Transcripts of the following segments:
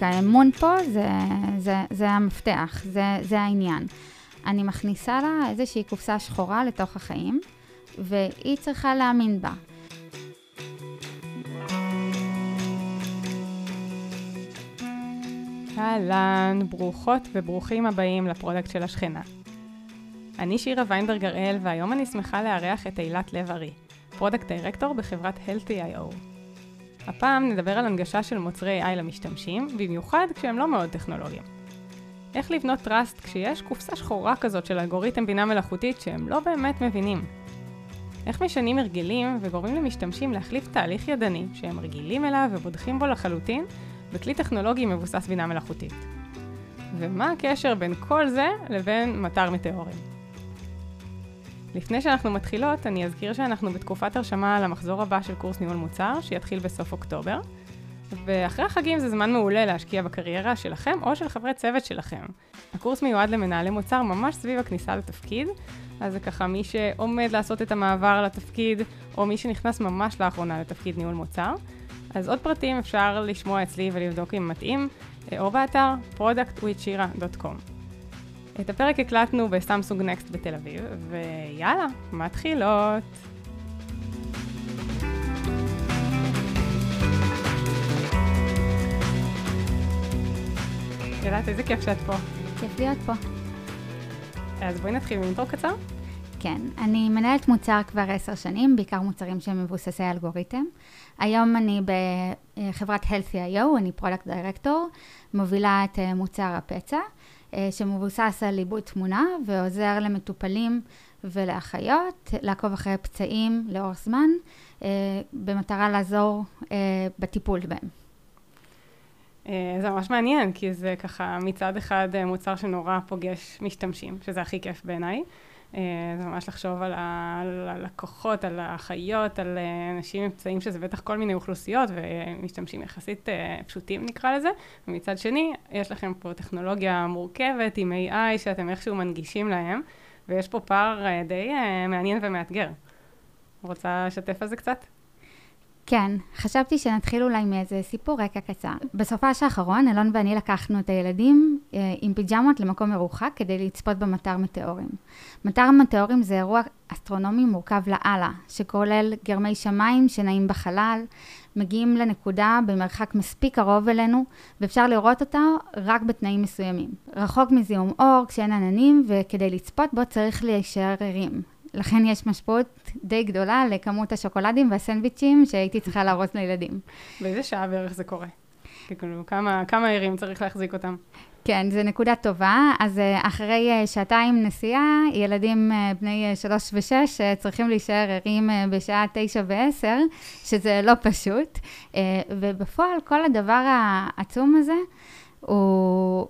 האמון פה זה, זה, זה המפתח, זה, זה העניין. אני מכניסה לה איזושהי קופסה שחורה לתוך החיים, והיא צריכה להאמין בה. אהלן, ברוכות וברוכים הבאים לפרודקט של השכנה. אני שירה ויינברג הראל, והיום אני שמחה לארח את אילת לב-ארי, product director בחברת Healthy.io. הפעם נדבר על הנגשה של מוצרי AI למשתמשים, במיוחד כשהם לא מאוד טכנולוגיים. איך לבנות טראסט כשיש קופסה שחורה כזאת של אלגוריתם בינה מלאכותית שהם לא באמת מבינים. איך משנים הרגלים וגורמים למשתמשים להחליף תהליך ידני שהם רגילים אליו ובודחים בו לחלוטין בכלי טכנולוגי מבוסס בינה מלאכותית. ומה הקשר בין כל זה לבין מטר מטאורים? לפני שאנחנו מתחילות, אני אזכיר שאנחנו בתקופת הרשמה למחזור הבא של קורס ניהול מוצר, שיתחיל בסוף אוקטובר. ואחרי החגים זה זמן מעולה להשקיע בקריירה שלכם או של חברי צוות שלכם. הקורס מיועד למנהלי מוצר ממש סביב הכניסה לתפקיד, אז זה ככה מי שעומד לעשות את המעבר לתפקיד, או מי שנכנס ממש לאחרונה לתפקיד ניהול מוצר. אז עוד פרטים אפשר לשמוע אצלי ולבדוק אם מתאים, או באתר productwithshira.com. את הפרק הקלטנו בסמסונג נקסט בתל אביב, ויאללה, מתחילות. יודעת, איזה כיף שאת פה. כיף להיות פה. אז בואי נתחיל עם intro קצר. כן, אני מנהלת מוצר כבר עשר שנים, בעיקר מוצרים שהם מבוססי אלגוריתם. היום אני בחברת Healthy.io, אני product director, מובילה את אה, מוצר הפצע. אה, שמבוסס על עיבוד תמונה ועוזר למטופלים ולאחיות לעקוב אחרי פצעים לאורך זמן, אה, במטרה לעזור אה, בטיפול בהם. זה ממש מעניין, כי זה ככה מצד אחד מוצר שנורא פוגש משתמשים, שזה הכי כיף בעיניי. אה, זה ממש לחשוב על הלקוחות, על האחיות, על אה, אנשים פצעים שזה בטח כל מיני אוכלוסיות ומשתמשים יחסית אה, פשוטים נקרא לזה. ומצד שני, יש לכם פה טכנולוגיה מורכבת עם AI שאתם איכשהו מנגישים להם, ויש פה פער די מעניין ומאתגר. רוצה לשתף על זה קצת? כן, חשבתי שנתחיל אולי מאיזה סיפור רקע קצר. בסופש האחרון, אלון ואני לקחנו את הילדים אה, עם פיג'מות למקום מרוחק כדי לצפות במטר מטאורים. מטר מטאורים זה אירוע אסטרונומי מורכב לאללה, שכולל גרמי שמיים שנעים בחלל, מגיעים לנקודה במרחק מספיק קרוב אלינו, ואפשר לראות אותה רק בתנאים מסוימים. רחוק מזיהום אור, כשאין עננים, וכדי לצפות בו צריך להישאר ערים. לכן יש משמעות די גדולה לכמות השוקולדים והסנדוויצ'ים שהייתי צריכה להרוס לילדים. באיזה שעה בערך זה קורה? כאילו, כמה, כמה ערים צריך להחזיק אותם? כן, זו נקודה טובה. אז אה, אחרי אה, שעתיים נסיעה, ילדים אה, בני שלוש ושש צריכים להישאר ערים בשעה תשע ועשר, שזה לא פשוט. ובפועל, כל הדבר העצום הזה הוא...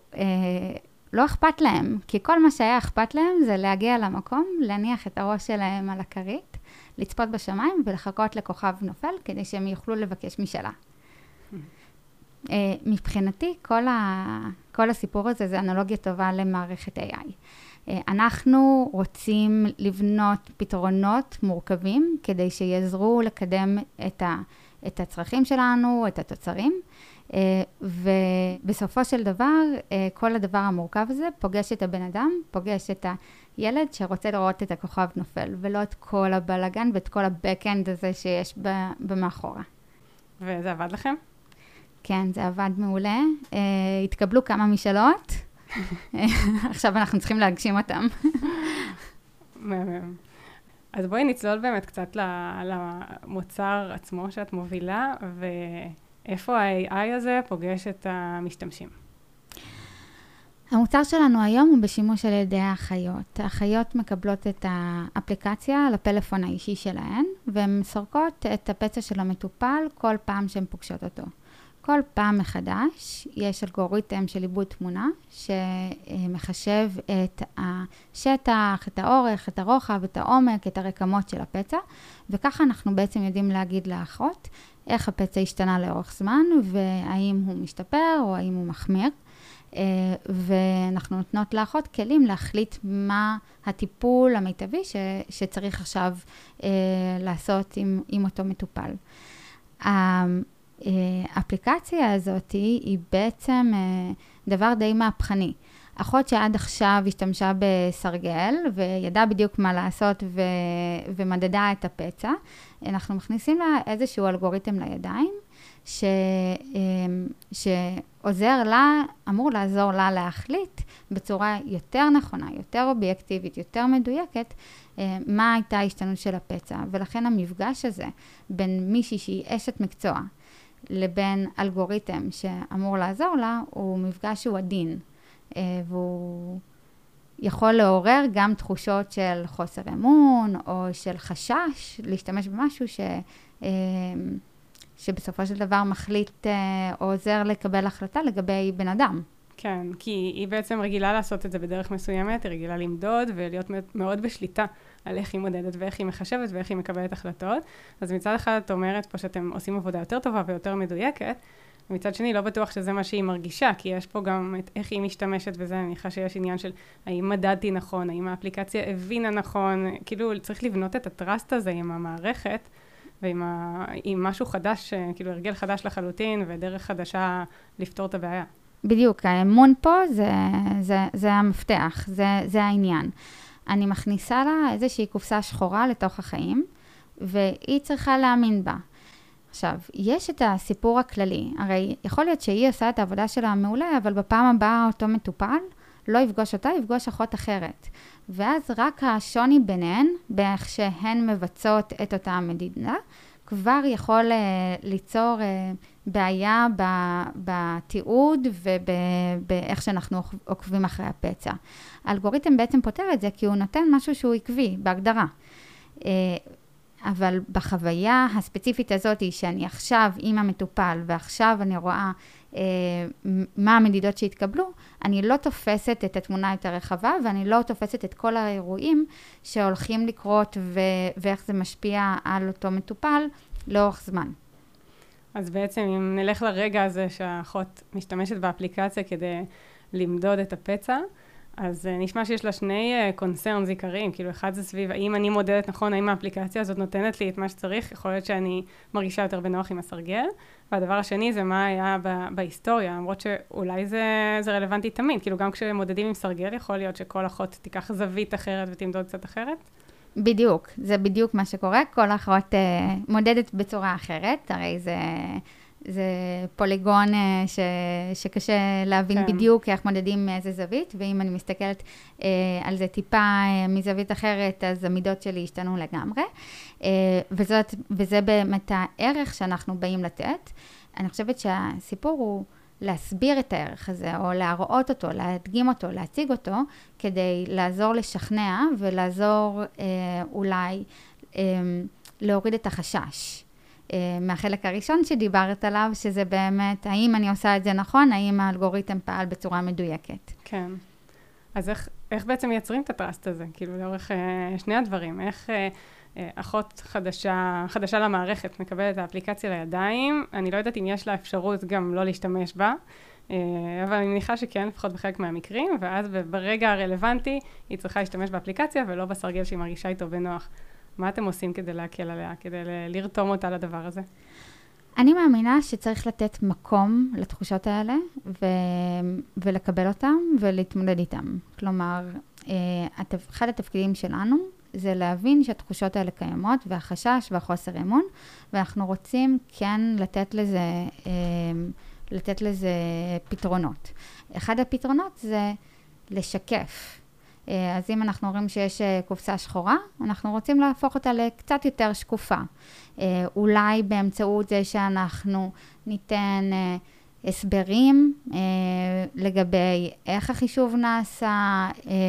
לא אכפת להם, כי כל מה שהיה אכפת להם זה להגיע למקום, להניח את הראש שלהם על הכרית, לצפות בשמיים ולחכות לכוכב נופל כדי שהם יוכלו לבקש משאלה. Uh, מבחינתי, כל, ה, כל הסיפור הזה זה אנלוגיה טובה למערכת AI. אה, אנחנו רוצים לבנות פתרונות מורכבים כדי שיעזרו לקדם את, ה, את הצרכים שלנו, את התוצרים, אה, ובסופו של דבר, אה, כל הדבר המורכב הזה פוגש את הבן אדם, פוגש את הילד שרוצה לראות את הכוכב נופל, ולא את כל הבלאגן ואת כל ה-backend הזה שיש במאחורה. וזה עבד לכם? כן, זה עבד מעולה. Uh, התקבלו כמה משאלות, עכשיו אנחנו צריכים להגשים אותם. אז בואי נצלול באמת קצת למוצר עצמו שאת מובילה, ו... איפה ה-AI הזה פוגש את המשתמשים? המוצר שלנו היום הוא בשימוש על ידי האחיות. האחיות מקבלות את האפליקציה לפלאפון האישי שלהן, והן סורקות את הפצע של המטופל כל פעם שהן פוגשות אותו. כל פעם מחדש יש אלגוריתם של עיבוד תמונה שמחשב את השטח, את האורך, את הרוחב, את העומק, את הרקמות של הפצע, וככה אנחנו בעצם יודעים להגיד לאחות איך הפצע השתנה לאורך זמן, והאם הוא משתפר או האם הוא מחמיר. אה, ואנחנו נותנות לאחות כלים להחליט מה הטיפול המיטבי ש, שצריך עכשיו אה, לעשות עם, עם אותו מטופל. האפליקציה הזאת היא בעצם דבר די מהפכני. אחות שעד עכשיו השתמשה בסרגל וידעה בדיוק מה לעשות ו- ומדדה את הפצע, אנחנו מכניסים לה איזשהו אלגוריתם לידיים, ש- אמ, שעוזר לה, אמור לעזור לה להחליט בצורה יותר נכונה, יותר אובייקטיבית, יותר מדויקת, אה, מה הייתה ההשתנות של הפצע. ולכן המפגש הזה בין מישהי שהיא אשת מקצוע לבין אלגוריתם שאמור לעזור לה, הוא מפגש שהוא עדין. אה, והוא יכול לעורר גם תחושות של חוסר אמון או של חשש להשתמש במשהו ש, אה, שבסופו של דבר מחליט אה, או עוזר לקבל החלטה לגבי בן אדם. כן, כי היא בעצם רגילה לעשות את זה בדרך מסוימת, היא רגילה למדוד ולהיות מאוד בשליטה על איך היא מודדת ואיך היא מחשבת ואיך היא מקבלת החלטות. אז מצד אחד את אומרת פה שאתם עושים עבודה יותר טובה ויותר מדויקת, ומצד שני, לא בטוח שזה מה שהיא מרגישה, כי יש פה גם את איך היא משתמשת וזה, אני מניחה שיש עניין של האם מדדתי נכון, האם האפליקציה הבינה נכון, כאילו צריך לבנות את הטראסט הזה עם המערכת. ועם ה... משהו חדש, כאילו הרגל חדש לחלוטין ודרך חדשה לפתור את הבעיה. בדיוק, האמון פה זה, זה, זה המפתח, זה, זה העניין. אני מכניסה לה איזושהי קופסה שחורה לתוך החיים, והיא צריכה להאמין בה. עכשיו, יש את הסיפור הכללי, הרי יכול להיות שהיא עושה את העבודה שלה מעולה, אבל בפעם הבאה אותו מטופל לא יפגוש אותה, יפגוש אחות אחרת. ואז רק השוני ביניהן, באיך שהן מבצעות את אותה המדידה, כבר יכול uh, ליצור uh, בעיה בתיעוד ובאיך שאנחנו עוקבים אחרי הפצע. האלגוריתם בעצם פותר את זה כי הוא נותן משהו שהוא עקבי, בהגדרה. Uh, אבל בחוויה הספציפית הזאת, שאני עכשיו עם המטופל ועכשיו אני רואה אה, מה המדידות שהתקבלו, אני לא תופסת את התמונה היותר רחבה ואני לא תופסת את כל האירועים שהולכים לקרות ו- ואיך זה משפיע על אותו מטופל לאורך זמן. אז בעצם אם נלך לרגע הזה שהאחות משתמשת באפליקציה כדי למדוד את הפצע, אז uh, נשמע שיש לה שני קונצרנס uh, עיקריים, כאילו אחד זה סביב האם אני מודדת נכון, האם האפליקציה הזאת נותנת לי את מה שצריך, יכול להיות שאני מרגישה יותר בנוח עם הסרגל, והדבר השני זה מה היה בהיסטוריה, למרות שאולי זה, זה רלוונטי תמיד, כאילו גם כשמודדים עם סרגל יכול להיות שכל אחות תיקח זווית אחרת ותמדוד קצת אחרת. בדיוק, זה בדיוק מה שקורה, כל אחות uh, מודדת בצורה אחרת, הרי זה... זה פוליגון אה, ש, שקשה להבין כן. בדיוק איך מודדים מאיזה זווית, ואם אני מסתכלת אה, על זה טיפה אה, מזווית אחרת, אז המידות שלי השתנו לגמרי. אה, וזאת, וזה באמת הערך שאנחנו באים לתת. אני חושבת שהסיפור הוא להסביר את הערך הזה, או להראות אותו, להדגים אותו, להציג אותו, כדי לעזור לשכנע ולעזור אה, אולי אה, להוריד את החשש. אה, מהחלק הראשון שדיברת עליו, שזה באמת, האם אני עושה את זה נכון, האם האלגוריתם פעל בצורה מדויקת. כן. אז איך, איך בעצם מייצרים את הטראסט הזה? כאילו, לאורך אה, שני הדברים. איך אה, אה, אחות חדשה, חדשה למערכת מקבלת את האפליקציה לידיים, אני לא יודעת אם יש לה אפשרות גם לא להשתמש בה. אה, אבל אני מניחה שכן, לפחות בחלק מהמקרים, ואז ברגע הרלוונטי היא צריכה להשתמש באפליקציה ולא בסרגל שהיא מרגישה איתו בנוח. מה אתם עושים כדי להקל עליה, כדי לרתום אותה לדבר הזה? אני מאמינה שצריך לתת מקום לתחושות האלה ו... ולקבל אותן ולהתמודד איתן. כלומר, אה, אחד התפקידים שלנו זה להבין שהתחושות האלה קיימות והחשש והחוסר אמון, ואנחנו רוצים כן לתת לזה, אה, לתת לזה פתרונות. אחד הפתרונות זה לשקף אז אם אנחנו רואים שיש אה, קופסה שחורה, אנחנו רוצים להפוך אותה לקצת יותר שקופה. אה, אולי באמצעות זה שאנחנו ניתן הסברים לגבי איך החישוב נעשה,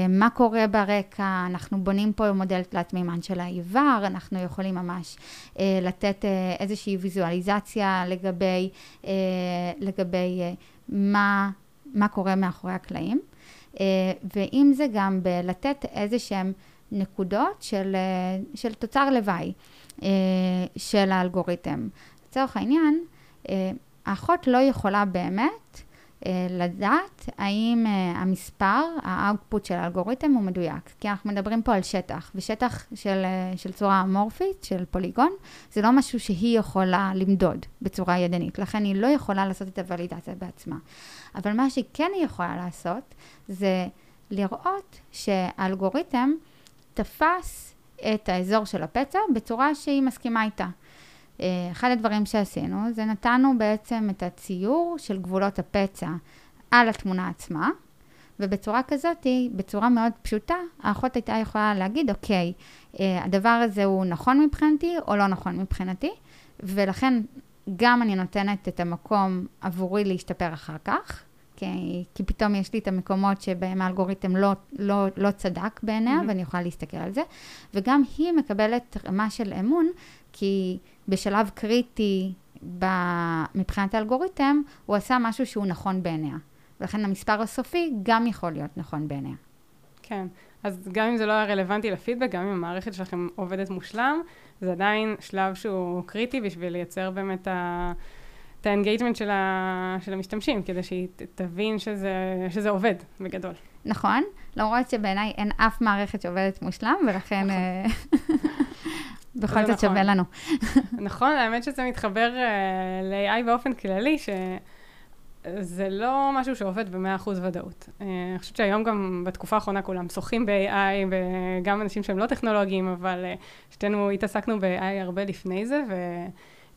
מה קורה ברקע, אנחנו בונים פה מודל תלת מימן של העיוור, אנחנו יכולים ממש לתת איזושהי ויזואליזציה לגבי, לגבי מה, מה קורה מאחורי הקלעים. אה, ואם זה גם בלתת איזה שהן נקודות של, אה, של תוצר לוואי אה, של האלגוריתם. לצורך העניין, האחות לא יכולה באמת לדעת האם אה, המספר, האאוטפוט של האלגוריתם הוא מדויק. כי אנחנו מדברים פה על שטח, ושטח של, אה, של צורה אמורפית, של פוליגון, זה לא משהו שהיא יכולה למדוד בצורה ידנית, לכן היא לא יכולה לעשות את הוולידציה בעצמה. אבל מה שהיא כן יכולה לעשות, זה לראות שהאלגוריתם תפס את האזור של הפצע בצורה שהיא מסכימה איתה. אה, אחד הדברים שעשינו זה נתנו בעצם את הציור של גבולות הפצע על התמונה עצמה, ובצורה כזאת, בצורה מאוד פשוטה, האחות הייתה יכולה להגיד, אוקיי, אה, הדבר הזה הוא נכון מבחינתי או לא נכון מבחינתי, ולכן גם אני נותנת את המקום עבורי להשתפר אחר כך, כי, כי פתאום יש לי את המקומות שבהם האלגוריתם לא, לא, לא צדק בעיניה, mm-hmm. ואני יכולה להסתכל על זה, וגם היא מקבלת רמה של אמון, כי בשלב קריטי ב... מבחינת האלגוריתם, הוא עשה משהו שהוא נכון בעיניה. ולכן המספר הסופי גם יכול להיות נכון בעיניה. כן, אז גם אם זה לא היה רלוונטי לפידבק, גם אם המערכת שלכם עובדת מושלם, זה עדיין שלב שהוא קריטי בשביל לייצר באמת ה... את ה engagement של, ה... של המשתמשים, כדי שהיא תבין שזה, שזה עובד בגדול. נכון, למרות שבעיניי אין אף מערכת שעובדת מושלם, ולכן נכון. אה, בכל זאת נכון. שווה לנו. נכון, האמת שזה מתחבר אה, ל-AI באופן כללי, שזה לא משהו שעובד ב-100% ודאות. אה, אני חושבת שהיום גם בתקופה האחרונה כולם שוחים ב-AI, וגם אנשים שהם לא טכנולוגיים, אבל אה, שתינו התעסקנו ב-AI הרבה לפני זה, ו...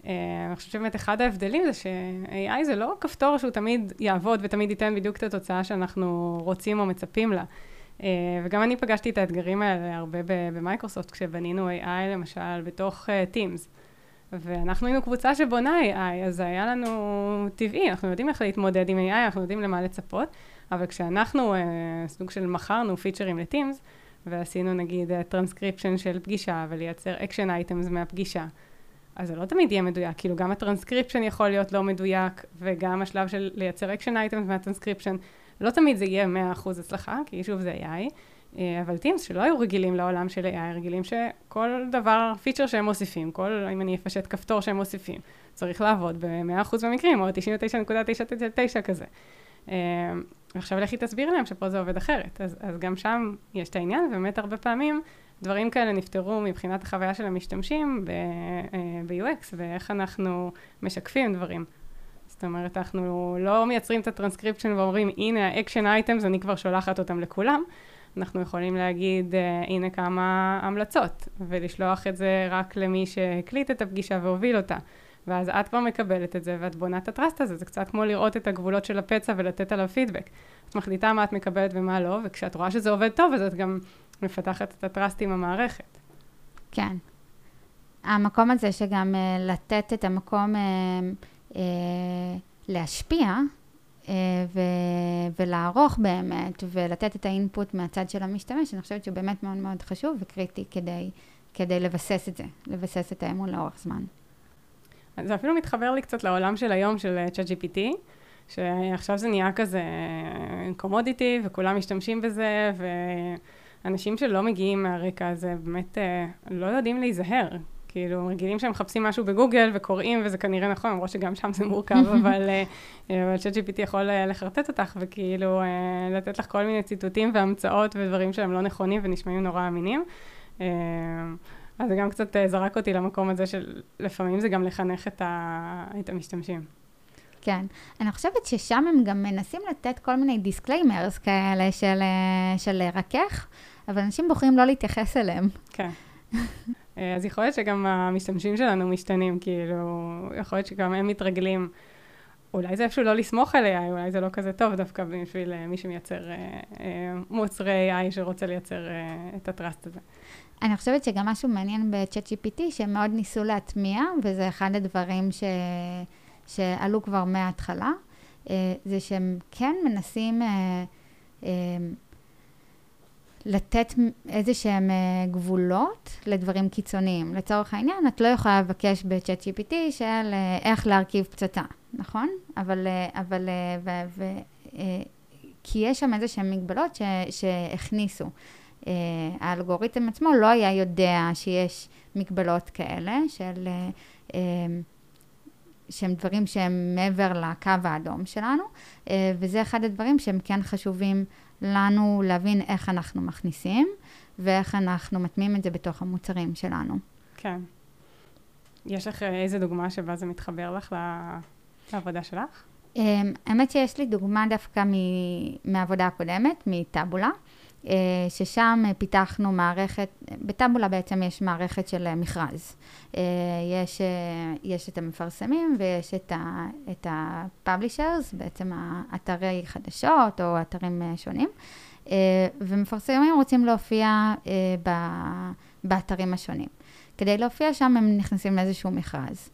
Uh, אני חושבת שבאמת אחד ההבדלים זה ש-AI זה לא כפתור שהוא תמיד יעבוד ותמיד ייתן בדיוק את התוצאה שאנחנו רוצים או מצפים לה. Uh, וגם אני פגשתי את האתגרים האלה הרבה ב-Microsoft, כשבנינו AI למשל בתוך uh, Teams. ואנחנו היינו קבוצה שבונה AI, אז זה היה לנו טבעי, אנחנו יודעים איך להתמודד עם AI, אנחנו יודעים למה לצפות, אבל כשאנחנו uh, סוג של מכרנו פיצ'רים ל-Teams, ועשינו נגיד טרנסקריפשן של פגישה ולייצר action items מהפגישה, אז זה לא תמיד יהיה מדויק, כאילו גם הטרנסקריפשן יכול להיות לא מדויק, וגם השלב של לייצר אקשן אייטמס מהטרנסקריפשן, לא תמיד זה יהיה 100% הצלחה, כי שוב זה AI, אה, אבל teams שלא היו רגילים לעולם של AI, רגילים שכל דבר, פיצ'ר שהם מוסיפים, כל, אם אני אפשט כפתור שהם מוסיפים, צריך לעבוד ב-100% במקרים, או 99.999 כזה. אה, ועכשיו לכי תסביר להם שפה זה עובד אחרת. אז, אז גם שם יש את העניין, ובאמת הרבה פעמים דברים כאלה נפתרו מבחינת החוויה של המשתמשים ב-UX, אה, ואיך אנחנו משקפים דברים. זאת אומרת, אנחנו לא מייצרים את הטרנסקריפשן ואומרים, הנה ה-action items, אני כבר שולחת אותם לכולם. אנחנו יכולים להגיד, uh, הנה כמה המלצות, ולשלוח את זה רק למי שהקליט את הפגישה והוביל אותה. ואז את כבר מקבלת את זה, ואת בונה את ה-trust הזה, זה קצת כמו לראות את הגבולות של הפצע ולתת עליו פידבק. את מחליטה מה את מקבלת ומה לא, וכשאת רואה שזה עובד טוב, אז את גם מפתחת את הטראסט עם המערכת. כן. המקום הזה שגם uh, לתת את המקום uh, להשפיע, uh, ו- ולערוך באמת, ולתת את האינפוט מהצד של המשתמש, אני חושבת שהוא באמת מאוד מאוד חשוב וקריטי כדי, כדי לבסס את זה, לבסס את האמון לאורך זמן. זה אפילו מתחבר לי קצת לעולם של היום של ChatGPT, שעכשיו זה נהיה כזה קומודיטי, וכולם משתמשים בזה, ו... אנשים שלא מגיעים מהרקע הזה באמת אה, לא יודעים להיזהר. כאילו, רגילים שהם מחפשים משהו בגוגל וקוראים, וזה כנראה נכון, למרות שגם שם זה מורכב, אבל אה, ChatGPT יכול אה, לחרטט אותך, וכאילו לתת לך כל מיני ציטוטים והמצאות ודברים שהם לא נכונים ונשמעים נורא אמינים. אז זה גם קצת זרק אותי למקום הזה של לפעמים זה גם לחנך את, ה, את המשתמשים. כן. אני חושבת ששם הם גם מנסים לתת כל מיני disclaimers כאלה של, של רכך. אבל אנשים בוחרים לא להתייחס אליהם. כן. אז יכול להיות שגם המשתמשים שלנו משתנים, כאילו, יכול להיות שגם הם מתרגלים. אולי זה איפשהו לא לסמוך על AI, אולי זה לא כזה טוב דווקא בשביל אה, מי שמייצר אה, אה, מוצרי AI שרוצה לייצר אה, את ה-trust הזה. אני חושבת שגם משהו מעניין ב-ChatGPT, שהם מאוד ניסו להטמיע, וזה אחד הדברים ש... שעלו כבר מההתחלה, אה, זה שהם כן מנסים אה, אה, לתת איזה שהם אה, גבולות לדברים קיצוניים. לצורך העניין, את לא יכולה לבקש ב-chat GPT של אה, איך להרכיב פצצה, נכון? אבל, אה, אבל, ו, ו, כי יש שם איזה שהן מגבלות ש, שהכניסו. האלגוריתם עצמו לא היה יודע שיש מגבלות כאלה של שהם דברים שהם מעבר לקו האדום שלנו, וזה אחד הדברים שהם כן חשובים לנו להבין איך אנחנו מכניסים, ואיך אנחנו מטמיעים את זה בתוך המוצרים שלנו. כן. יש לך איזה דוגמה שבה זה מתחבר לך לעבודה שלך? האמת שיש לי דוגמה דווקא מהעבודה הקודמת, מטאבולה. אה, ששם פיתחנו מערכת, בטאבולה בעצם יש מערכת של מכרז. אה, יש, אה, יש את המפרסמים ויש את, ה, את ה-publishers, בעצם האתרי חדשות או אתרים שונים, ומפרסמים רוצים להופיע באתרים השונים. כדי להופיע שם הם נכנסים לאיזשהו מכרז.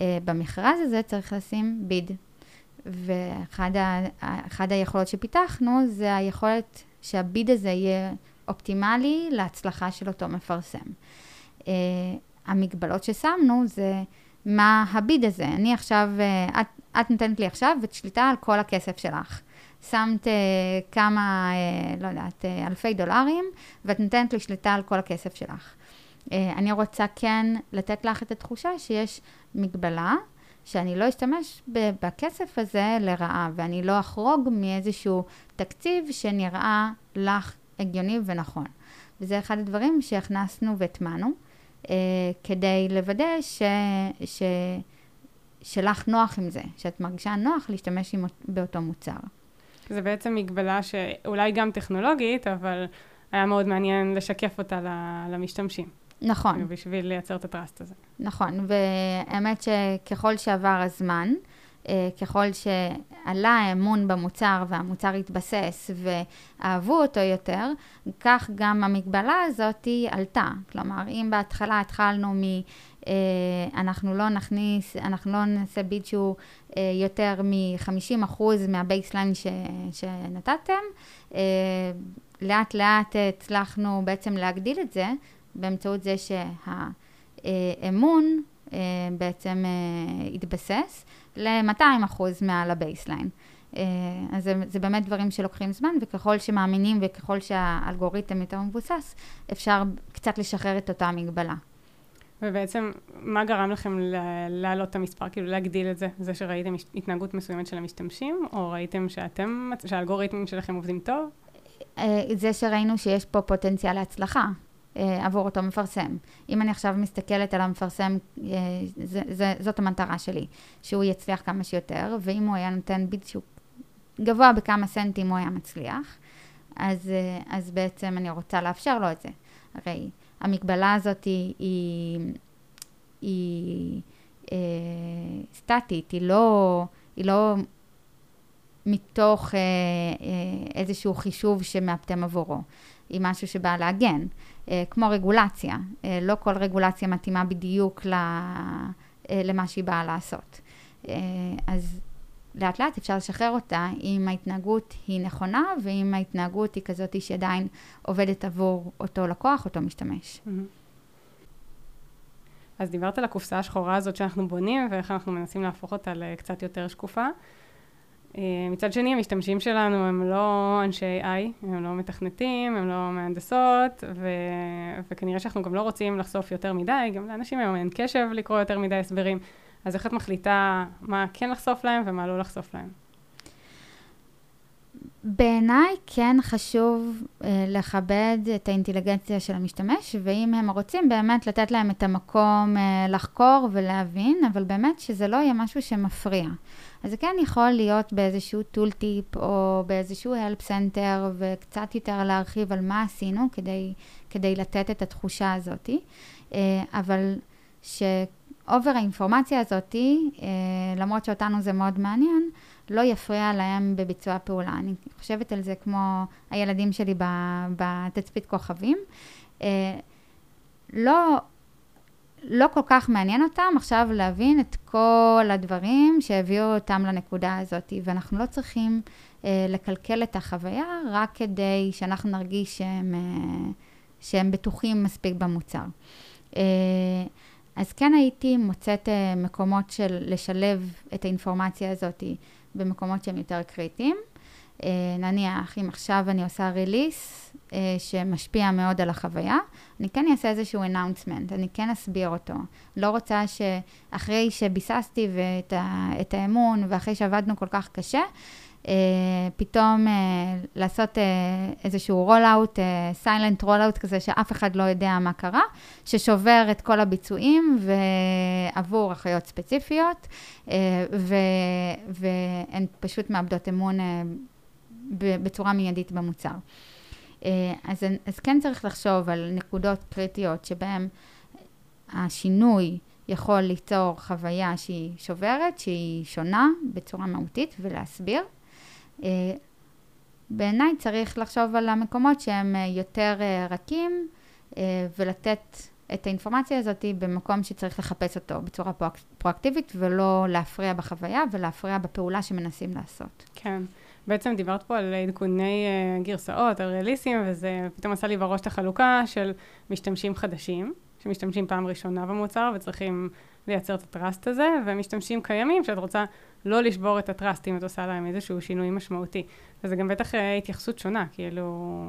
במכרז הזה צריך לשים ביד. ואחד היכולות שפיתחנו זה היכולת שהביד הזה יהיה אופטימלי להצלחה של אותו מפרסם. Uh, המגבלות ששמנו זה מה הביד הזה. אני עכשיו, uh, את, את נותנת לי עכשיו את שליטה על כל הכסף שלך. שמת uh, כמה, uh, לא יודעת, uh, אלפי דולרים, ואת נותנת לי שליטה על כל הכסף שלך. Uh, אני רוצה כן לתת לך את התחושה שיש מגבלה, שאני לא אשתמש בכסף הזה לרעה, ואני לא אחרוג מאיזשהו תקציב שנראה לך הגיוני ונכון. וזה אחד הדברים שהכנסנו והטמענו, אה, כדי לוודא ש, ש, שלך נוח עם זה, שאת מרגישה נוח להשתמש עם, באותו מוצר. זה בעצם מגבלה שאולי גם טכנולוגית, אבל היה מאוד מעניין לשקף אותה למשתמשים. נכון. בשביל לייצר את ה-trust הזה. נכון, והאמת שככל שעבר הזמן, אה, ככל שעלה האמון במוצר והמוצר התבסס ואהבו אותו יותר, כך גם המגבלה הזאת עלתה. כלומר, אם בהתחלה התחלנו מ... אה, אנחנו לא נכניס, אנחנו לא נעשה ביט שהוא אה, יותר מ-50% מה-baseline ש, שנתתם, לאט לאט הצלחנו בעצם להגדיל את זה באמצעות זה שהאמון אה, בעצם אה, התבסס ל-200 אחוז מעל ה-baseline. אה, אז זה, זה באמת דברים שלוקחים זמן, וככל שמאמינים וככל שהאלגוריתם יותר מבוסס, אפשר קצת לשחרר את אותה מגבלה. ובעצם, מה גרם לכם להעלות את המספר, כאילו להגדיל את זה? זה שראיתם התנהגות מסוימת של המשתמשים, או ראיתם שאתם, שהאלגוריתמים שלכם עובדים טוב? זה שראינו שיש פה פוטנציאל להצלחה. אה, עבור אותו מפרסם. אם אני עכשיו מסתכלת על המפרסם, אה, זה, זה, זאת המטרה שלי, שהוא יצליח כמה שיותר, ואם הוא היה נותן שהוא גבוה בכמה סנטים, הוא היה מצליח, אז, אה, אז בעצם אני רוצה לאפשר לו את זה. הרי המגבלה הזאת היא, היא, היא אה, סטטית, היא לא, היא לא מתוך אה, אה, איזשהו חישוב שמאפתם עבורו. היא משהו שבא להגן, כמו רגולציה. אה, לא כל רגולציה מתאימה בדיוק אה, למה שהיא באה לעשות. אה, אז לאט לאט אפשר לשחרר אותה אם ההתנהגות היא נכונה ואם ההתנהגות היא כזאת שעדיין עובדת עבור אותו לקוח, אותו משתמש. Mm-hmm. אז דיברת על הקופסה השחורה הזאת שאנחנו בונים ואיך אנחנו מנסים להפוך אותה לקצת יותר שקופה. אה, מצד שני, המשתמשים שלנו הם לא אנשי AI, הם לא מתכנתים, הם לא מהנדסות, ו... וכנראה שאנחנו גם לא רוצים לחשוף יותר מדי, גם לאנשים היום אין קשב לקרוא יותר מדי הסברים, אז איך את מחליטה מה כן לחשוף להם ומה לא לחשוף להם? בעיניי כן חשוב אה, לכבד את האינטליגנציה של המשתמש, ואם הם רוצים באמת לתת להם את המקום אה, לחקור ולהבין, אבל באמת שזה לא יהיה משהו שמפריע. אז זה כן יכול להיות באיזשהו טול טיפ או באיזשהו help center וקצת יותר להרחיב על מה עשינו כדי, כדי לתת את התחושה הזאת, אה, אבל שאובר האינפורמציה הזאת, אה, למרות שאותנו זה מאוד מעניין, לא יפריע להם בביצוע הפעולה. אני חושבת על זה כמו הילדים שלי בתצפית כוכבים. אה, לא לא כל כך מעניין אותם עכשיו להבין את כל הדברים שהביאו אותם לנקודה הזאת, ואנחנו לא צריכים אה, לקלקל את החוויה רק כדי שאנחנו נרגיש שהם, אה, שהם בטוחים מספיק במוצר. אז כן הייתי מוצאת מקומות של לשלב את האינפורמציה הזאת במקומות שהם יותר קריטיים. נניח, אם עכשיו אני עושה ריליס שמשפיע מאוד על החוויה, אני כן אעשה איזשהו announcement, אני כן אסביר אותו. לא רוצה שאחרי שביססתי את האמון ואחרי שעבדנו כל כך קשה, פתאום uh, לעשות uh, איזשהו uh, silent roll-out כזה שאף אחד לא יודע מה קרה, ששובר את כל הביצועים ועבור אחיות ספציפיות, uh, והן פשוט מאבדות אמון בצורה מיידית במוצר. אז, אז כן צריך לחשוב על נקודות קריטיות שבהן השינוי יכול ליצור חוויה שהיא שוברת, שהיא שונה בצורה מהותית ולהסביר. אה, בעיניי צריך לחשוב על המקומות שהם אה, יותר אה, רכים ולתת את האינפורמציה הזאת במקום שצריך לחפש אותו בצורה פרואקטיבית ולא להפריע בחוויה ולהפריע בפעולה שמנסים לעשות. כן. בעצם דיברת פה על עדכוני גרסאות, על ריאליסים, וזה פתאום עשה לי בראש את החלוקה של משתמשים חדשים, שמשתמשים פעם ראשונה במוצר וצריכים לייצר את הטראסט הזה, ומשתמשים קיימים שאת רוצה לא לשבור את הטראסט אם את עושה להם איזשהו שינוי משמעותי. וזה גם בטח אה, התייחסות שונה, כאילו,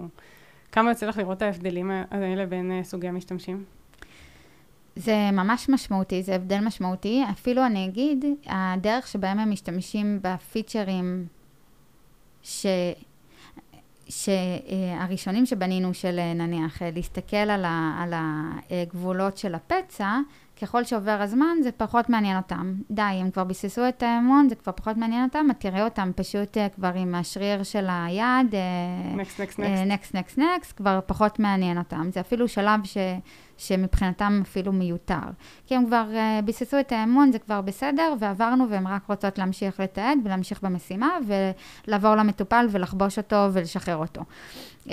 כמה יוצא לך לראות את ההבדלים האלה בין אה, סוגי המשתמשים? זה ממש משמעותי, זה הבדל משמעותי. אפילו אני אגיד, הדרך שבהם הם משתמשים בפיצ'רים ש... שהראשונים שבנינו של נניח להסתכל על, ה, על הגבולות של הפצע, ככל שעובר הזמן זה פחות מעניין אותם. די, הם כבר ביססו את האמון, זה כבר פחות מעניין אותם, את תראי אותם פשוט uh, כבר עם השריר של היד, נקסט, נקסט, נקסט, נקסט, נקסט, כבר פחות מעניין אותם. זה אפילו שלב ש, שמבחינתם אפילו מיותר. כי הם כבר uh, ביססו את האמון, זה כבר בסדר, ועברנו והן רק רוצות להמשיך לתעד ולהמשיך במשימה, ולעבור למטופל ולחבוש אותו ולשחרר אותו. Uh,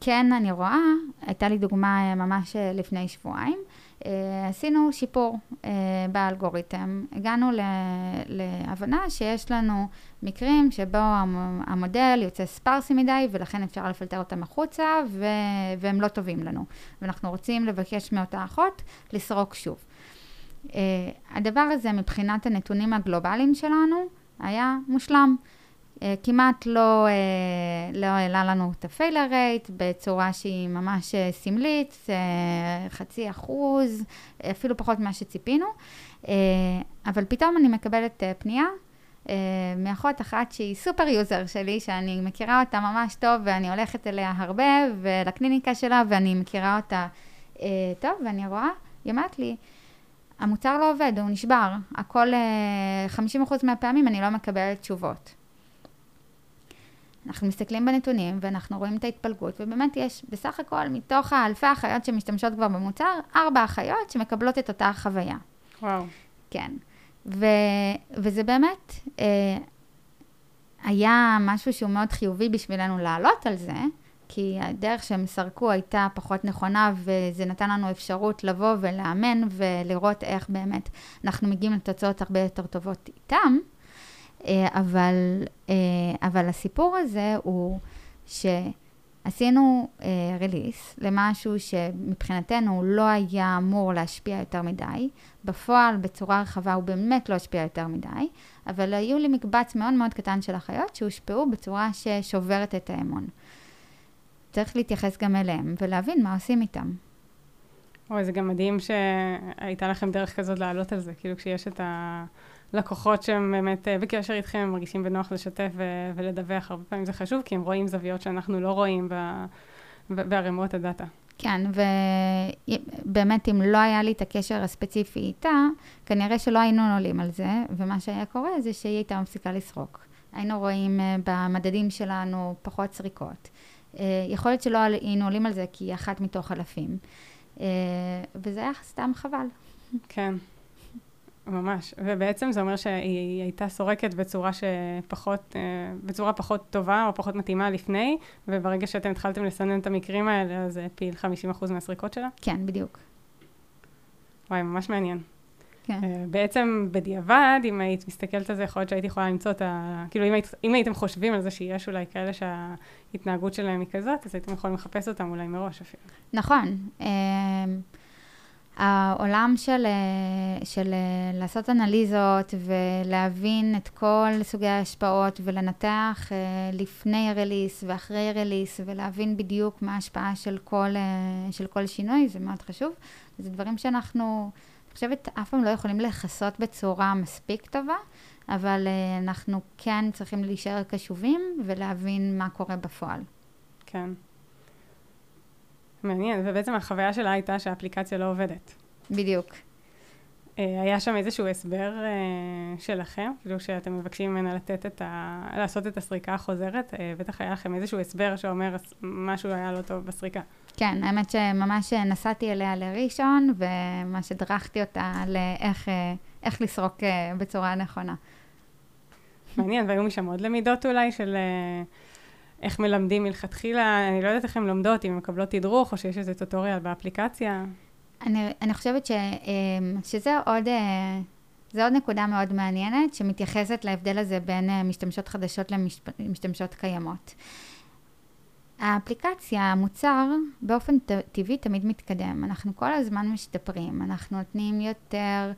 כן, אני רואה, הייתה לי דוגמה אה, ממש אה, לפני שבועיים, אה, עשינו שיפור באלגוריתם. הגענו להבנה שיש לנו מקרים שבו המודל יוצא ספרסי מדי, ולכן אפשר לפלטר אותם החוצה, והם לא טובים לנו. ואנחנו רוצים לבקש מאותה אחות לסרוק שוב. הדבר הזה מבחינת הנתונים הגלובליים שלנו היה מושלם. אה, כמעט לא, אה, לא העלה לנו את ה-failure rate בצורה שהיא ממש אה, סמלית, חצי אחוז, אפילו פחות ממה שציפינו. אבל פתאום אני מקבלת פנייה מאחות אחת שהיא super user שלי, שאני מכירה אותה ממש טוב ואני הולכת אליה הרבה, ולקליניקה שלה, ואני מכירה אותה טוב, ואני רואה, היא אומרת לי, המוצר לא עובד, הוא נשבר. הכל, 50% מהפעמים אני לא מקבלת תשובות. אנחנו מסתכלים בנתונים ואנחנו רואים את ההתפלגות, ובאמת יש בסך הכל מתוך האלפי האחיות שמשתמשות כבר במוצר, ארבע אחיות שמקבלות את אותה חוויה. וואו. כן. ו, וזה באמת אה, היה משהו שהוא מאוד חיובי בשבילנו לעלות על זה, כי הדרך שהם סרקו הייתה פחות נכונה, וזה נתן לנו אפשרות לבוא ולאמן ולראות איך באמת אנחנו מגיעים לתוצאות הרבה יותר טובות איתם. אה, אבל, אה, אבל הסיפור הזה הוא שעשינו ריליס אה, למשהו שמבחינתנו לא היה אמור להשפיע יותר מדי. בפועל, בצורה רחבה, הוא באמת לא השפיע יותר מדי, אבל היו לי מקבץ מאוד מאוד קטן של אחיות שהושפעו בצורה ששוברת את האמון. צריך להתייחס גם אליהם ולהבין מה עושים איתם. אוי, זה גם מדהים שהייתה לכם דרך כזאת לעלות על זה, כאילו כשיש את ה... לקוחות שהם באמת אה, בקשר איתכם, הם מרגישים בנוח לשתף ו- ולדווח, הרבה פעמים זה חשוב, כי הם רואים זוויות שאנחנו לא רואים בערימות הדאטה. כן, ובאמת, אם לא היה לי את הקשר הספציפי איתה, כנראה שלא היינו עולים על זה, ומה שהיה קורה זה שהיא הייתה מפסיקה לסרוק. היינו רואים אה, במדדים שלנו פחות סריקות. אה, יכול להיות שלא היינו עולים על זה כי היא אחת מתוך אלפים, וזה היה סתם חבל. כן. ממש, ובעצם זה אומר שהיא הייתה סורקת בצורה שפחות, אה, בצורה פחות טובה או פחות מתאימה לפני, וברגע שאתם התחלתם לסנן את המקרים האלה, אז זה הפיל 50% מהסריקות שלה? כן, בדיוק. וואי, ממש מעניין. כן. אה, בעצם בדיעבד, אם היית מסתכלת על זה, יכול להיות שהייתי יכולה למצוא את ה... כאילו, אם, היית, אם הייתם חושבים על זה שיש אולי כאלה שההתנהגות שלהם היא כזאת, אז הייתם יכולים לחפש אותם אולי מראש אפילו. נכון. אה, העולם של, של לעשות אנליזות ולהבין את כל סוגי ההשפעות ולנתח לפני הרליס ואחרי הרליס ולהבין בדיוק מה ההשפעה של כל, של כל שינוי, זה מאוד חשוב. זה דברים שאנחנו, אני חושבת, אף פעם לא יכולים לכסות בצורה מספיק טובה, אבל אנחנו כן צריכים להישאר קשובים ולהבין מה קורה בפועל. כן. מעניין, ובעצם החוויה שלה הייתה שהאפליקציה לא עובדת. בדיוק. אה, היה שם איזשהו הסבר אה, שלכם, כאילו שאתם מבקשים ממנה לתת את ה... לעשות את הסריקה החוזרת, אה, בטח היה לכם איזשהו הסבר שאומר משהו היה לא טוב בסריקה. כן, האמת שממש נסעתי אליה לראשון, וממש הדרכתי אותה לאיך לסרוק בצורה נכונה. מעניין, והיו משם עוד למידות אולי של... איך מלמדים מלכתחילה, אני לא יודעת איך הן לומדות, אם הן מקבלות תדרוך, או שיש איזה טוטוריאל באפליקציה. אני, אני חושבת ש, אמ, שזה עוד, אה, עוד נקודה מאוד מעניינת, שמתייחסת להבדל הזה בין אה, משתמשות חדשות למשתמשות קיימות. האפליקציה, המוצר, באופן טבעי תמיד מתקדם. אנחנו כל הזמן משתפרים, אנחנו נותנים יותר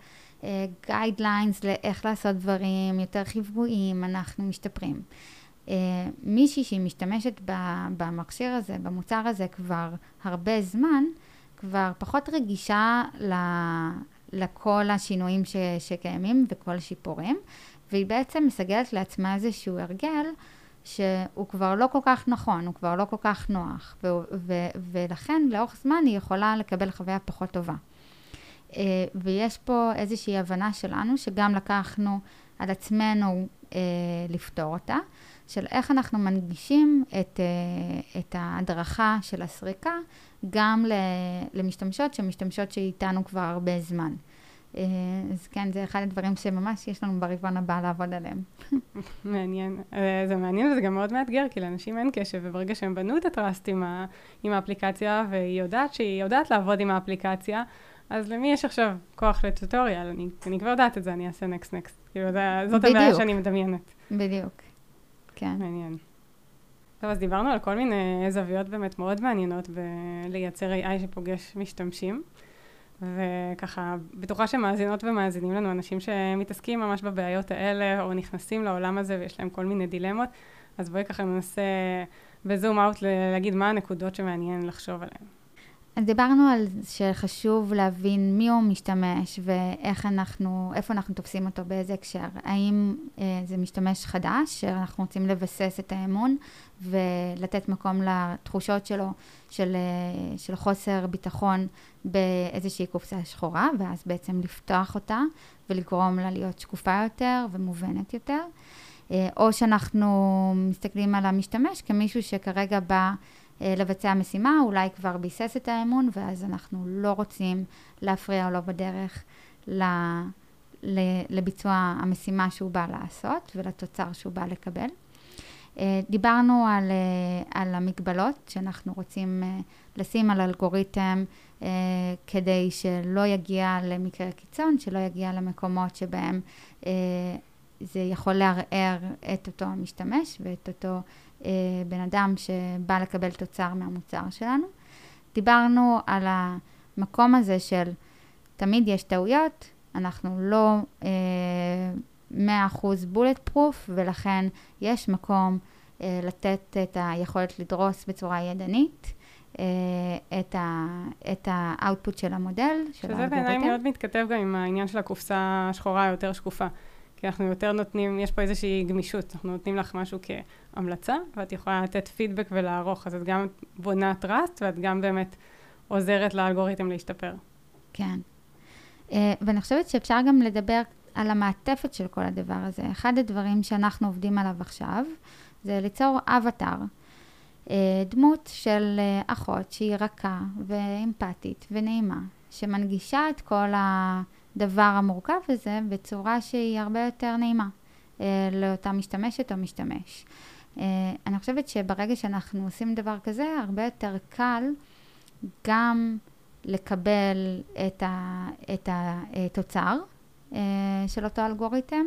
guidelines uh, לאיך לעשות דברים, יותר חיוויים, אנחנו משתפרים. Uh, מישהי שהיא משתמשת במכשיר הזה, במוצר הזה כבר הרבה זמן, כבר פחות רגישה לכל השינויים ש, שקיימים וכל השיפורים, והיא בעצם מסגלת לעצמה איזשהו הרגל שהוא כבר לא כל כך נכון, הוא כבר לא כל כך נוח, ו, ו, ולכן לאורך זמן היא יכולה לקבל חוויה פחות טובה. Uh, ויש פה איזושהי הבנה שלנו שגם לקחנו על עצמנו uh, לפתור אותה, של איך אנחנו מנגישים את, uh, את ההדרכה של הסריקה גם למשתמשות שמשתמשות שאיתנו כבר הרבה זמן. אה, אז כן, זה אחד הדברים שממש יש לנו ברבעון הבא לעבוד עליהם. מעניין. אה, זה מעניין וזה גם מאוד מאתגר, כי לאנשים אין קשב, וברגע שהם בנו את הטראסט עם, ה, עם האפליקציה, והיא יודעת שהיא יודעת לעבוד עם האפליקציה, אז למי יש עכשיו כוח לטוטוריאל? אני, אני כבר יודעת את זה, אני אעשה נקסט נקסט. כאילו, זאת הבעיה שאני מדמיינת. בדיוק, כן. מעניין. טוב, אז דיברנו על כל מיני זוויות באמת מאוד מעניינות בלייצר AI שפוגש משתמשים. וככה, בטוחה שמאזינות ומאזינים לנו אנשים שמתעסקים ממש בבעיות האלה, או נכנסים לעולם הזה ויש להם כל מיני דילמות, אז בואי ככה ננסה בזום אאוט להגיד מה הנקודות שמעניין לחשוב עליהן. אז דיברנו על שחשוב להבין מי הוא משתמש ואיך אנחנו, איפה אנחנו תופסים אותו, באיזה הקשר. האם אה, זה משתמש חדש, שאנחנו רוצים לבסס את האמון ולתת מקום לתחושות שלו של, אה, של חוסר ביטחון באיזושהי קופסה שחורה, ואז בעצם לפתוח אותה ולגרום לה להיות שקופה יותר ומובנת יותר. אה, או שאנחנו מסתכלים על המשתמש כמישהו שכרגע בא לבצע משימה, אולי כבר ביסס את האמון, ואז אנחנו לא רוצים להפריע לו בדרך לביצוע המשימה שהוא בא לעשות ולתוצר שהוא בא לקבל. אה, דיברנו על, אה, על המגבלות שאנחנו רוצים לשים על אלגוריתם כדי שלא יגיע למקרה קיצון, שלא יגיע למקומות שבהם זה יכול לערער את אותו המשתמש ואת אותו אה, בן אדם שבא לקבל תוצר מהמוצר שלנו. דיברנו על המקום הזה של תמיד יש טעויות, אנחנו לא אה, 100% bulletproof, ולכן יש מקום אה, לתת את היכולת לדרוס בצורה ידנית. אה, את, ה, את ה-output של המודל, של שזה בעיניי מאוד מתכתב גם עם העניין של הקופסה השחורה היותר שקופה. כי אנחנו יותר נותנים, יש פה איזושהי גמישות, אנחנו נותנים לך משהו כהמלצה, ואת יכולה לתת פידבק ולערוך, אז את גם בונה trust, ואת גם באמת עוזרת לאלגוריתם להשתפר. כן. Uh, ואני חושבת שאפשר גם לדבר על המעטפת של כל הדבר הזה. אחד הדברים שאנחנו עובדים עליו עכשיו, זה ליצור אבטאר. Uh, דמות של uh, אחות שהיא רכה ואמפתית ונעימה, שמנגישה את כל ה... הדבר המורכב הזה בצורה שהיא הרבה יותר נעימה אה, לאותה משתמשת או משתמש. אה, אני חושבת שברגע שאנחנו עושים דבר כזה, הרבה יותר קל גם לקבל את, ה, את התוצר אה, של אותו אלגוריתם.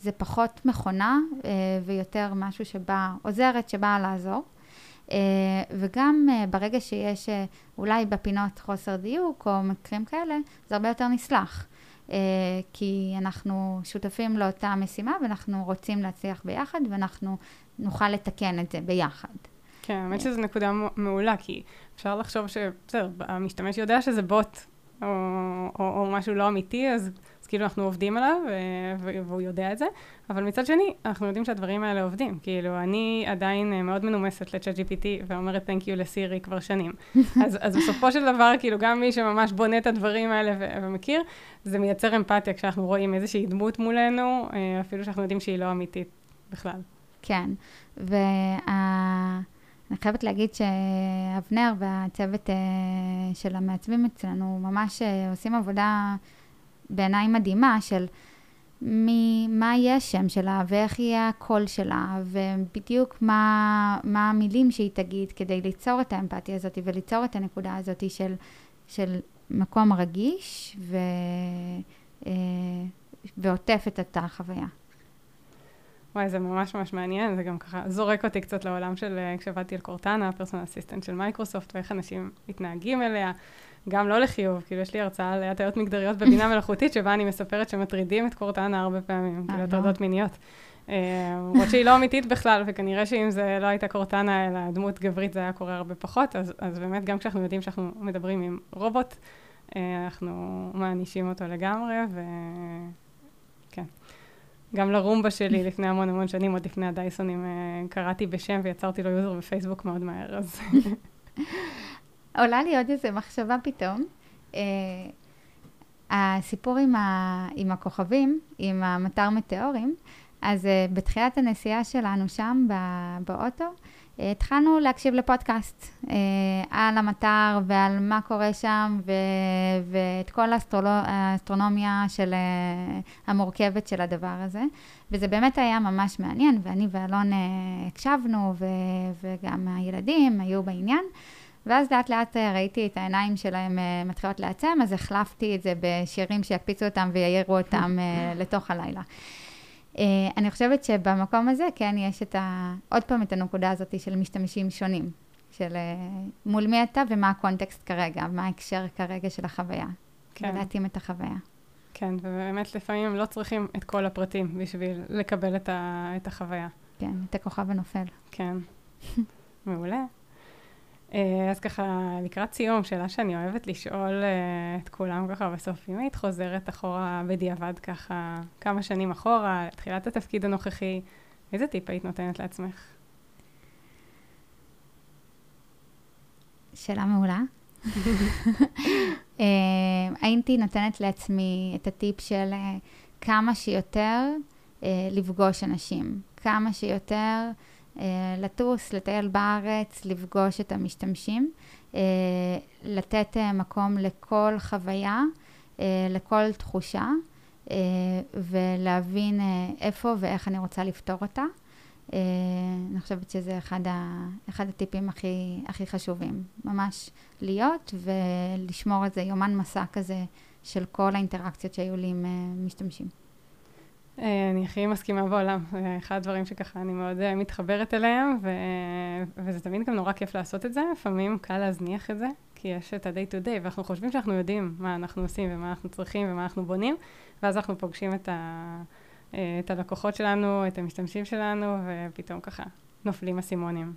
זה פחות מכונה אה, ויותר משהו שבא, עוזרת שבאה לעזור. וגם ברגע שיש אולי בפינות חוסר דיוק או מקרים כאלה, זה הרבה יותר נסלח. כי אנחנו שותפים לאותה משימה ואנחנו רוצים להצליח ביחד ואנחנו נוכל לתקן את זה ביחד. כן, האמת שזו נקודה מעולה, כי אפשר לחשוב שבסדר, המשתמש יודע שזה בוט או, או, או משהו לא אמיתי, אז, אז כאילו אנחנו עובדים עליו, והוא יודע את זה, אבל מצד שני, אנחנו יודעים שהדברים האלה עובדים. כאילו, אני עדיין אה, מאוד מנומסת ל-chat GPT ואומרת Thank you לסירי כבר שנים. אז, אז בסופו של דבר, כאילו, גם מי שממש בונה את הדברים האלה ו- ומכיר, זה מייצר אמפתיה כשאנחנו רואים איזושהי דמות מולנו, אה, אפילו שאנחנו יודעים שהיא לא אמיתית בכלל. כן, וה... אני חייבת להגיד שאבנר והצוות של המעצבים אצלנו ממש עושים עבודה בעיניי מדהימה של מי, מה יהיה השם שלה ואיך יהיה הקול שלה ובדיוק מה, מה המילים שהיא תגיד כדי ליצור את האמפתיה הזאת וליצור את הנקודה הזאת של, של מקום רגיש ו, uh, ועוטף את אותה חוויה. וואי, זה ממש ממש מעניין, זה גם ככה זורק אותי קצת לעולם של, אה, כשעבדתי על קורטנה, הפרסונל אסיסטנט של מייקרוסופט, ואיך אנשים מתנהגים אליה, גם לא לחיוב, כאילו יש לי הרצאה על הטיות מגדריות בבינה מלאכותית, שבה אני מספרת שמטרידים את קורטנה הרבה פעמים, כאילו הטרדות מיניות. אה, למרות שהיא לא אמיתית בכלל, וכנראה שאם זה לא הייתה קורטנה, אלא דמות גברית, זה היה קורה הרבה פחות, אז, אז באמת גם כשאנחנו יודעים שאנחנו מדברים עם רובוט, אה, אנחנו מענישים אותו לגמרי, וכן. גם לרומבה שלי לפני המון המון שנים, עוד לפני הדייסונים, אה, קראתי בשם ויצרתי לו יוזר בפייסבוק מאוד מהר, אז... עולה לי עוד איזה מחשבה פתאום. Uh, הסיפור עם, ה, עם הכוכבים, עם המטר מטאורים, אז uh, בתחילת הנסיעה שלנו שם באוטו, התחלנו להקשיב לפודקאסט אה, על המטר ועל מה קורה שם ו, ואת כל האסטרולו, האסטרונומיה של, אה, המורכבת של הדבר הזה. וזה באמת היה ממש מעניין, ואני ואלון אה, הקשבנו ו, וגם הילדים היו בעניין. ואז לאט לאט ראיתי את העיניים שלהם מתחילות לעצם, אז החלפתי את זה בשירים שיקפיצו אותם ויעירו אותם לתוך הלילה. אני חושבת שבמקום הזה, כן, יש את ה... עוד פעם את הנקודה הזאת של משתמשים שונים, של מול מי אתה ומה הקונטקסט כרגע, מה ההקשר כרגע של החוויה. כן. ולהתאים את החוויה. כן, ובאמת לפעמים הם לא צריכים את כל הפרטים בשביל לקבל את, ה... את החוויה. כן, את הכוכב הנופל. כן, מעולה. אה, אז ככה, לקראת סיום, שאלה שאני אוהבת לשאול uh, את כולם ככה בסוף, אם היית חוזרת אחורה בדיעבד ככה כמה שנים אחורה, תחילת התפקיד הנוכחי, איזה טיפ היית נותנת לעצמך? שאלה מעולה. הייתי נותנת לעצמי את הטיפ של כמה שיותר לפגוש אנשים, כמה שיותר... אה, לטוס, לטייל בארץ, לפגוש את המשתמשים, אה, לתת אה, מקום לכל חוויה, לכל תחושה, ולהבין איפה ואיך אני רוצה לפתור אותה. אני חושבת שזה אחד, ה, אחד הטיפים הכי, הכי חשובים. ממש להיות ולשמור איזה יומן מסע כזה של כל האינטראקציות שהיו לי עם משתמשים. אה, אני הכי מסכימה בעולם, זה אחד הדברים שככה אני מאוד אה, מתחברת אליהם, ו... וזה תמיד גם נורא כיף לעשות את זה, לפעמים קל להזניח את זה, כי יש את ה-day to day, ואנחנו חושבים שאנחנו יודעים מה אנחנו עושים ומה אנחנו צריכים ומה אנחנו בונים, ואז אנחנו פוגשים את, ה... אה, את הלקוחות שלנו, את המשתמשים שלנו, ופתאום ככה נופלים אסימונים.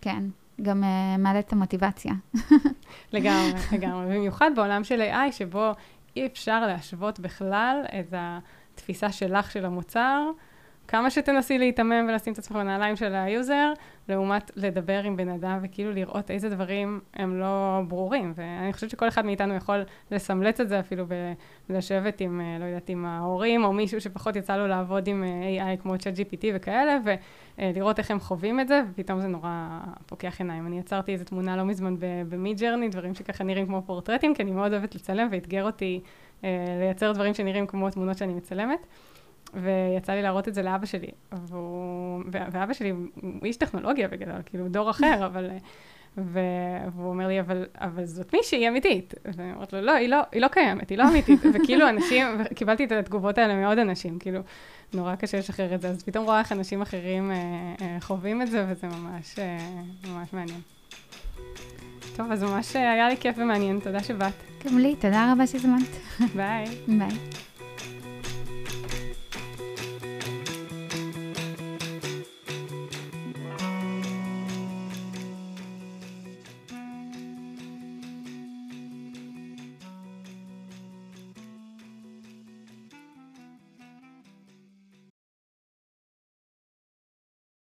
כן, גם uh, מעלה את המוטיבציה. לגמרי, לגמרי. במיוחד בעולם של AI, שבו אי אפשר להשוות בכלל את ה... התפיסה שלך של המוצר, כמה שתנסי להיתמם ולשים את עצמך בנעליים של ה-user, לעומת לדבר עם בן אדם וכאילו לראות איזה דברים הם לא ברורים. ואני חושבת שכל אחד מאיתנו יכול לסמלץ את זה אפילו בלשבת עם, אה, לא יודעת, עם ההורים, או מישהו שפחות יצא לו לעבוד עם אה, AI כמו צ'אט GPT וכאלה, ולראות איך הם חווים את זה, ופתאום זה נורא פוקח עיניים. אני יצרתי איזו תמונה לא מזמן במיד ג'רני, דברים שככה נראים כמו פורטרטים, כי אני מאוד אוהבת לצלם, ואתגר אותי אה, לייצר דברים שנראים כמו התמונות שאני מצלמת. ויצא לי להראות את זה לאבא שלי. והוא, ואבא שלי הוא איש טכנולוגיה בגדול, כאילו דור אחר, אבל, והוא אומר לי, אבל, אבל זאת מישהי אמיתית. ואני אומרת לו, לא, היא לא, היא לא קיימת, היא לא אמיתית. וכאילו אנשים, קיבלתי את התגובות האלה מעוד אנשים, כאילו, נורא קשה לשחרר את זה. אז פתאום רואה איך אנשים אחרים אה, אה, חווים את זה, וזה ממש, אה, ממש מעניין. טוב, אז ממש היה לי כיף ומעניין, תודה שבאת. גם לי, תודה רבה שהזמנת. ביי. ביי.